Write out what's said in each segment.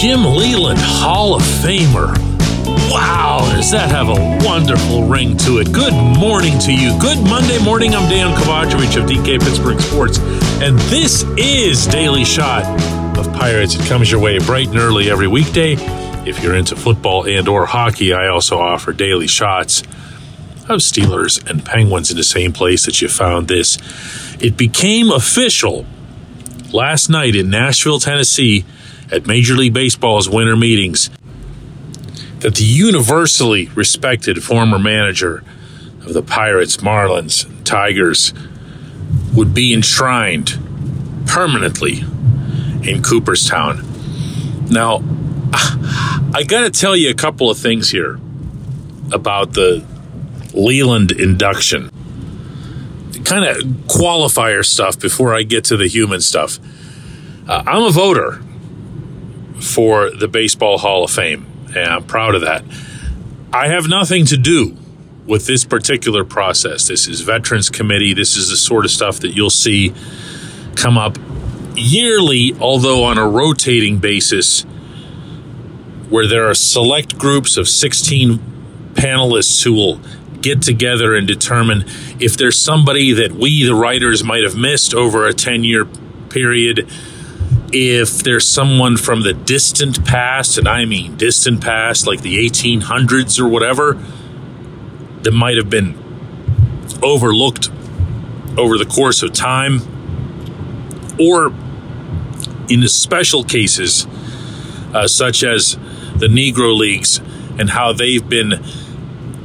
Jim Leyland, Hall of Famer. Wow, does that have a wonderful ring to it? Good morning to you. Good Monday morning. I'm Dejan Kovacevic of DK Pittsburgh Sports, and this is Daily Shot of Pirates. It comes your way bright and early every weekday. If you're into football and or hockey, I also offer daily shots of Steelers and Penguins in the same place that you found this. It became official last night in Nashville, Tennessee, at Major League Baseball's winter meetings that the universally respected former manager of the Pirates, Marlins, Tigers would be enshrined permanently in Cooperstown. Now, I got to tell you a couple of things here about the Leyland induction. Kind of qualifier stuff before I get to the human stuff. Uh, I'm a voter for the Baseball Hall of Fame, and I'm proud of that. I have nothing to do with this particular process. This is Veterans Committee. This is the sort of stuff that you'll see come up yearly, although on a rotating basis, where there are select groups of 16 panelists who will get together and determine if there's somebody that we, the writers, might have missed over a 10 year period. If there's someone from the distant past, and I mean distant past, like the 1800s or whatever, that might have been overlooked over the course of time, or in special cases, uh, such as the Negro Leagues and how they've been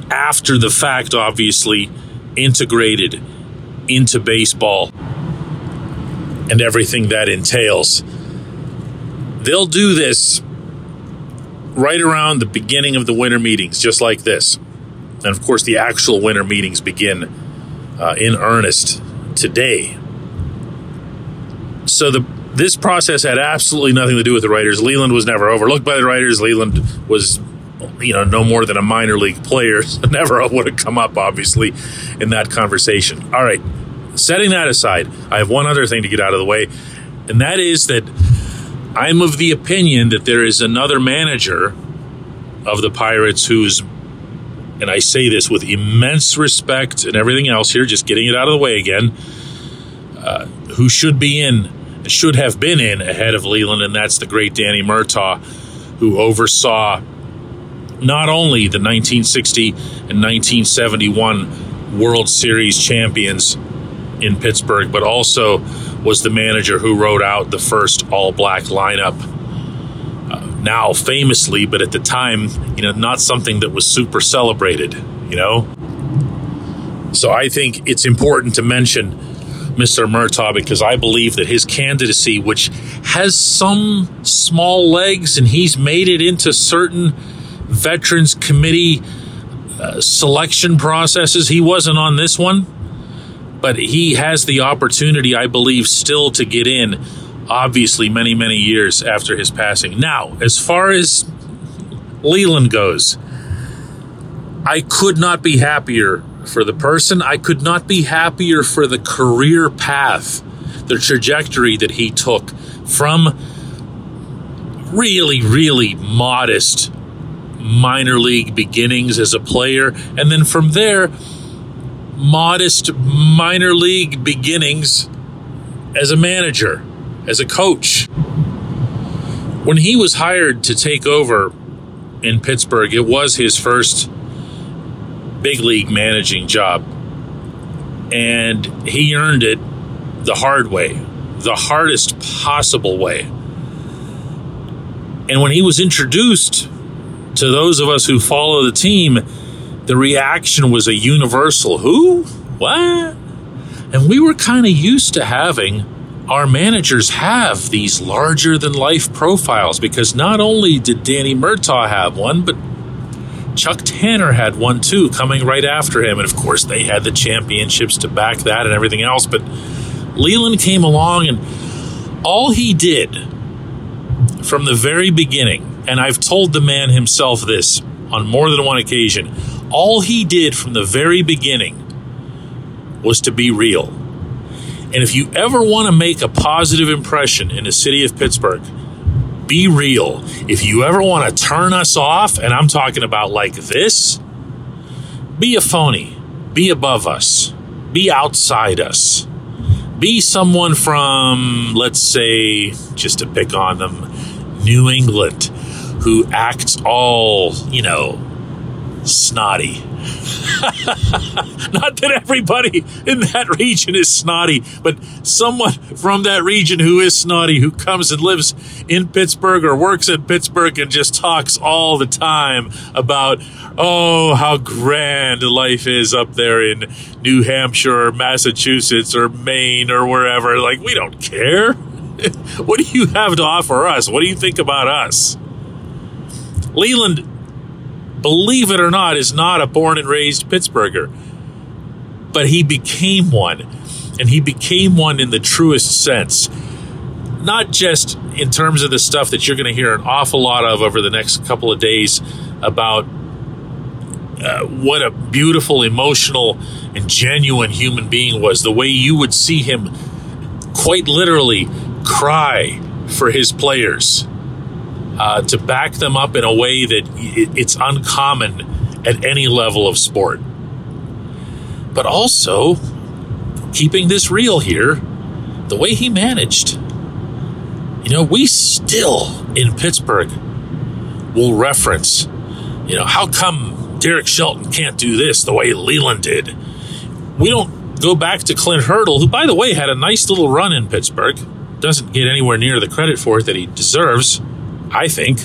after the fact, obviously, integrated into baseball and everything that entails. They'll do this right around the beginning of the winter meetings, just like this. And of course, the actual winter meetings begin uh, in earnest today. So the this process had absolutely nothing to do with the writers. Leyland was never overlooked by the writers. Leyland was you know, no more than a minor league player. So never would have come up, obviously, in that conversation. All right, setting that aside, I have one other thing to get out of the way, and that is that I'm of the opinion that there is another manager of the Pirates who's, and I say this with immense respect and everything else here, just getting it out of the way again, uh, who should be in, should have been in ahead of Leyland, and that's the great Danny Murtaugh, who oversaw not only the 1960 and 1971 World Series champions in Pittsburgh, but also was the manager who wrote out the first all black lineup. Uh, now, famously, but at the time, you know, not something that was super celebrated, you know? So I think it's important to mention Mr. Murtaugh because I believe that his candidacy, which has some small legs and he's made it into certain Veterans Committee uh, selection processes. He wasn't on this one, but he has the opportunity, I believe, still to get in, obviously, many, many years after his passing. Now, as far as Leyland goes, I could not be happier for the person. I could not be happier for the career path, the trajectory that he took from really, really modest minor league beginnings as a player, and then from there, modest minor league beginnings as a manager, as a coach. When he was hired to take over in Pittsburgh, it was his first big league managing job. And he earned it the hard way, the hardest possible way. And when he was introduced to those of us who follow the team, the reaction was a universal who? What? And we were kind of used to having our managers have these larger than life profiles because not only did Danny Murtaugh have one, but Chuck Tanner had one too, coming right after him. And of course, they had the championships to back that and everything else. But Leyland came along, and all he did from the very beginning and I've told the man himself this on more than one occasion. All he did from the very beginning was to be real. And if you ever want to make a positive impression in the city of Pittsburgh, be real. If you ever want to turn us off, and I'm talking about like this, be a phony. Be above us. Be outside us. Be someone from, let's say, just to pick on them, New England, who acts all, you know, snotty. Not that everybody in that region is snotty, but someone from that region who is snotty, who comes and lives in Pittsburgh or works in Pittsburgh and just talks all the time about, oh, how grand life is up there in New Hampshire or Massachusetts or Maine or wherever. Like, we don't care. what do you have to offer us? What do you think about us? Leyland believe it or not, is not a born and raised Pittsburgher. But he became one. And he became one in the truest sense. Not just in terms of the stuff that you're going to hear an awful lot of over the next couple of days about uh, what a beautiful, emotional, and genuine human being was. The way you would see him quite literally cry for his players uh, to back them up in a way that it's uncommon at any level of sport. But also, keeping this real here, the way he managed. You know, we still in Pittsburgh will reference, you know, how come Derek Shelton can't do this the way Leyland did? We don't go back to Clint Hurdle, who, by the way, had a nice little run in Pittsburgh. Doesn't get anywhere near the credit for it that he deserves. I think,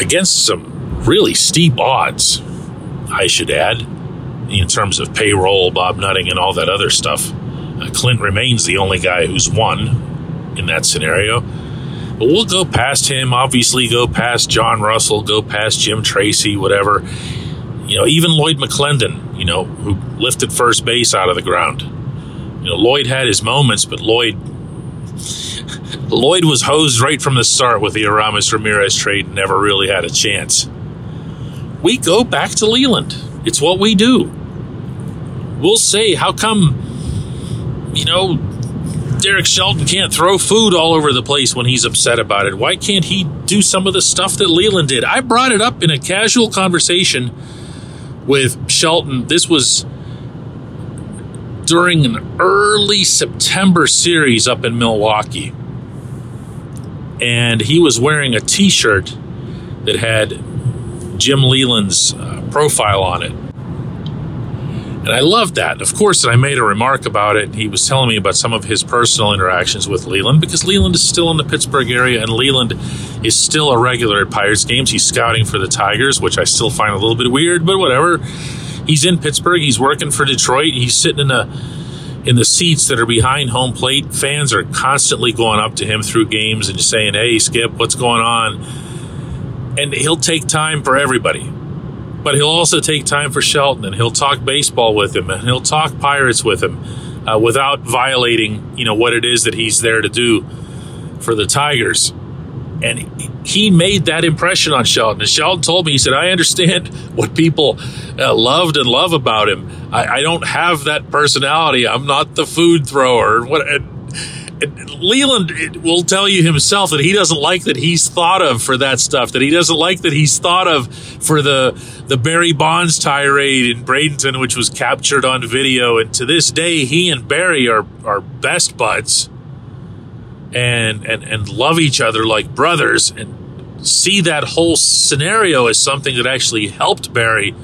against some really steep odds, I should add, in terms of payroll, Bob Nutting, and all that other stuff. Uh, Clint remains the only guy who's won in that scenario. But we'll go past him, obviously, go past John Russell, go past Jim Tracy, whatever. You know, even Lloyd McClendon, you know, who lifted first base out of the ground. You know, Lloyd had his moments, but Lloyd Lloyd was hosed right from the start with the Aramis Ramirez trade and never really had a chance. We go back to Leyland. It's what we do. We'll say, how come, you know, Derek Shelton can't throw food all over the place when he's upset about it? Why can't he do some of the stuff that Leyland did? I brought it up in a casual conversation with Shelton. This was during an early September series up in Milwaukee and he was wearing a T-shirt that had Jim Leyland's uh, profile on it. And I loved that. Of course, I made a remark about it. He was telling me about some of his personal interactions with Leyland because Leyland is still in the Pittsburgh area and Leyland is still a regular at Pirates games. He's scouting for the Tigers, which I still find a little bit weird, but whatever. He's in Pittsburgh. He's working for Detroit. He's sitting in a in the seats that are behind home plate, fans are constantly going up to him through games and saying, Hey, Skip, what's going on? And he'll take time for everybody. But he'll also take time for Shelton and he'll talk baseball with him and he'll talk Pirates with him uh, without violating, you know, what it is that he's there to do for the Tigers. And he made that impression on Shelton. And Shelton told me, he said, I understand what people uh, loved and love about him. I, I, don't have that personality. I'm not the food thrower. What? And, and Leyland will tell you himself that he doesn't like that he's thought of for that stuff. That he doesn't like that he's thought of for the the Barry Bonds tirade in Bradenton, which was captured on video. And to this day, he and Barry are are best buds and and and love each other like brothers and see that whole scenario as something that actually helped Barry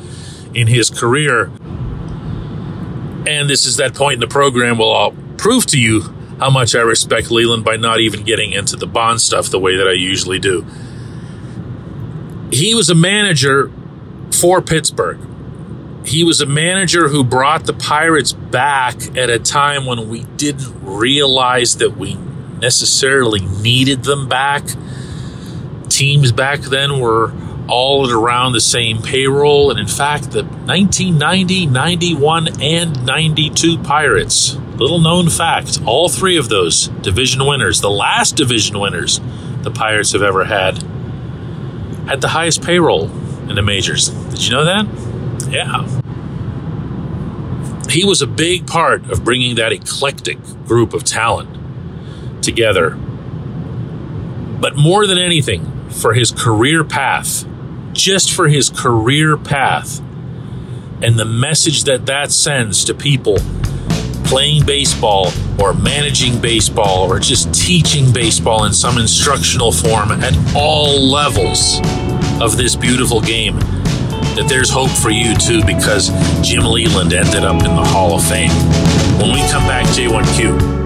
in his career. And this is that point in the program where I'll prove to you how much I respect Leyland by not even getting into the Bond stuff the way that I usually do. He was a manager for Pittsburgh. He was a manager who brought the Pirates back at a time when we didn't realize that we necessarily needed them back. Teams back then were all at around the same payroll. And in fact, the 1990, 91, and 92 Pirates, little known fact, all three of those division winners, the last division winners the Pirates have ever had, had the highest payroll in the majors. Did you know that? Yeah. He was a big part of bringing that eclectic group of talent together but more than anything, for his career path, just for his career path, and the message that that sends to people playing baseball or managing baseball or just teaching baseball in some instructional form at all levels of this beautiful game that there's hope for you too because Jim Leyland ended up in the Hall of Fame. When we come back, J1Q.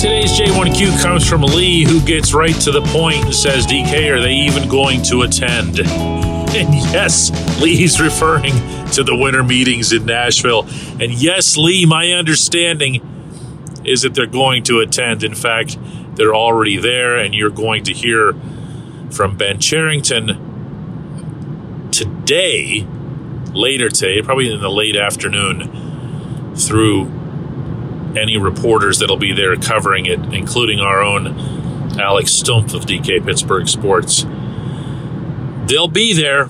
Today's J1Q comes from Lee, who gets right to the point and says, DK, are they even going to attend? And yes, Lee's referring to the winter meetings in Nashville. And yes, Lee, my understanding is that they're going to attend. In fact, they're already there, and you're going to hear from Ben Cherington today, later today, probably in the late afternoon, through any reporters that'll be there covering it, including our own Alex Stumpf of DK Pittsburgh Sports. They'll be there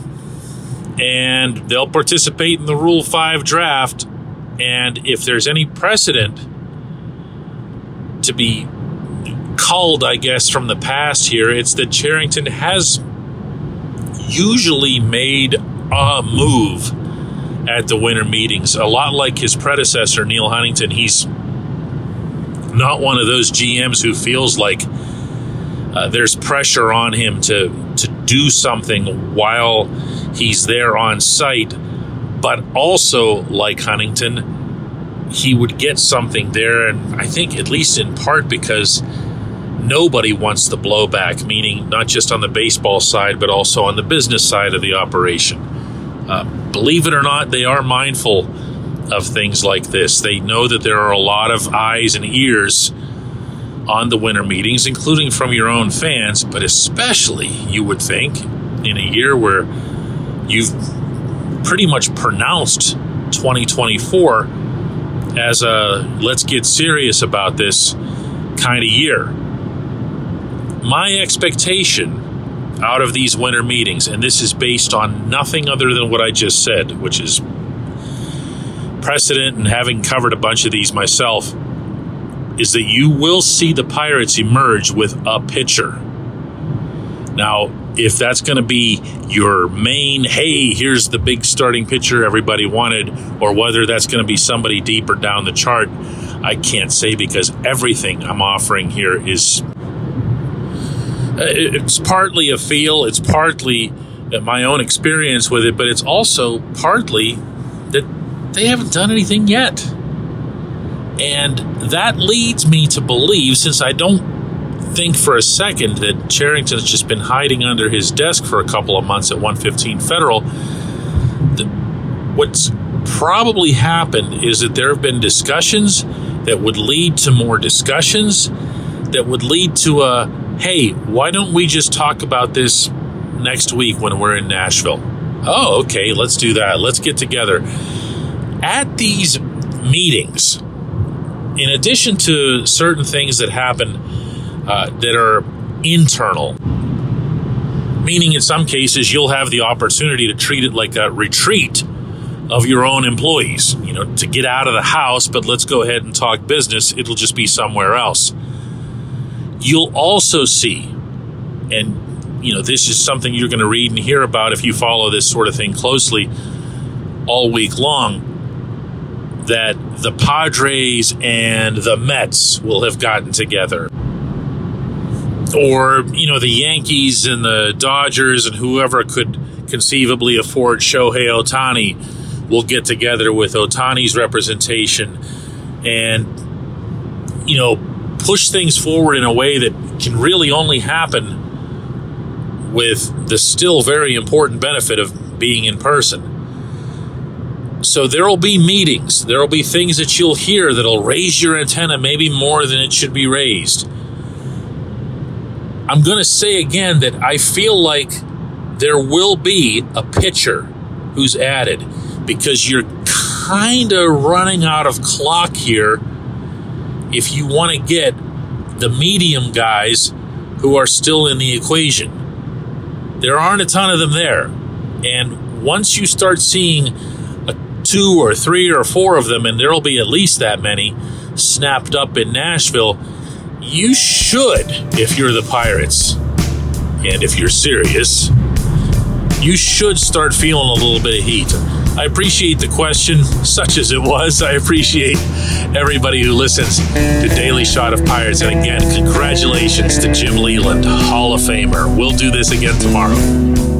and they'll participate in the Rule 5 draft. And if there's any precedent to be culled, I guess, from the past here, it's that Cherington has usually made a move at the winter meetings. A lot like his predecessor, Neil Huntington, he's not one of those GMs who feels like uh, there's pressure on him to to do something while he's there on site, but also like Huntington, he would get something there, and I think at least in part because nobody wants the blowback, meaning not just on the baseball side, but also on the business side of the operation. Uh, believe it or not, they are mindful of things like this. They know that there are a lot of eyes and ears on the winter meetings, including from your own fans, but especially, you would think, in a year where you've pretty much pronounced 2024 as a let's get serious about this kind of year. My expectation out of these winter meetings, and this is based on nothing other than what I just said, which is precedent and having covered a bunch of these myself, is that you will see the Pirates emerge with a pitcher. Now, if that's going to be your main, hey, here's the big starting pitcher everybody wanted, or whether that's going to be somebody deeper down the chart, I can't say because everything I'm offering here is. Uh, it's partly a feel, it's partly my own experience with it, but it's also partly that they haven't done anything yet. And that leads me to believe, since I don't think for a second that Cherington's just been hiding under his desk for a couple of months at 115 Federal, that what's probably happened is that there have been discussions that would lead to more discussions that would lead to a hey, why don't we just talk about this next week when we're in Nashville? Oh, okay, let's do that. Let's get together at these meetings, in addition to certain things that happen uh, that are internal, meaning in some cases you'll have the opportunity to treat it like a retreat of your own employees, you know, to get out of the house, but let's go ahead and talk business. It'll just be somewhere else. You'll also see, and you know, this is something you're going to read and hear about if you follow this sort of thing closely all week long, that the Padres and the Mets will have gotten together. Or, you know, the Yankees and the Dodgers and whoever could conceivably afford Shohei Ohtani will get together with Ohtani's representation and, you know, push things forward in a way that can really only happen with the still very important benefit of being in person. So there will be meetings, there will be things that you'll hear that'll raise your antenna maybe more than it should be raised. I'm going to say again that I feel like there will be a pitcher who's added because you're kind of running out of clock here if you want to get the medium guys who are still in the equation. There aren't a ton of them there. And once you start seeing two or three or four of them, and there'll be at least that many snapped up in Nashville, you should, if you're the Pirates, and if you're serious, you should start feeling a little bit of heat. I appreciate the question, such as it was. I appreciate everybody who listens to Daily Shot of Pirates. And again, congratulations to Jim Leyland, Hall of Famer. We'll do this again tomorrow.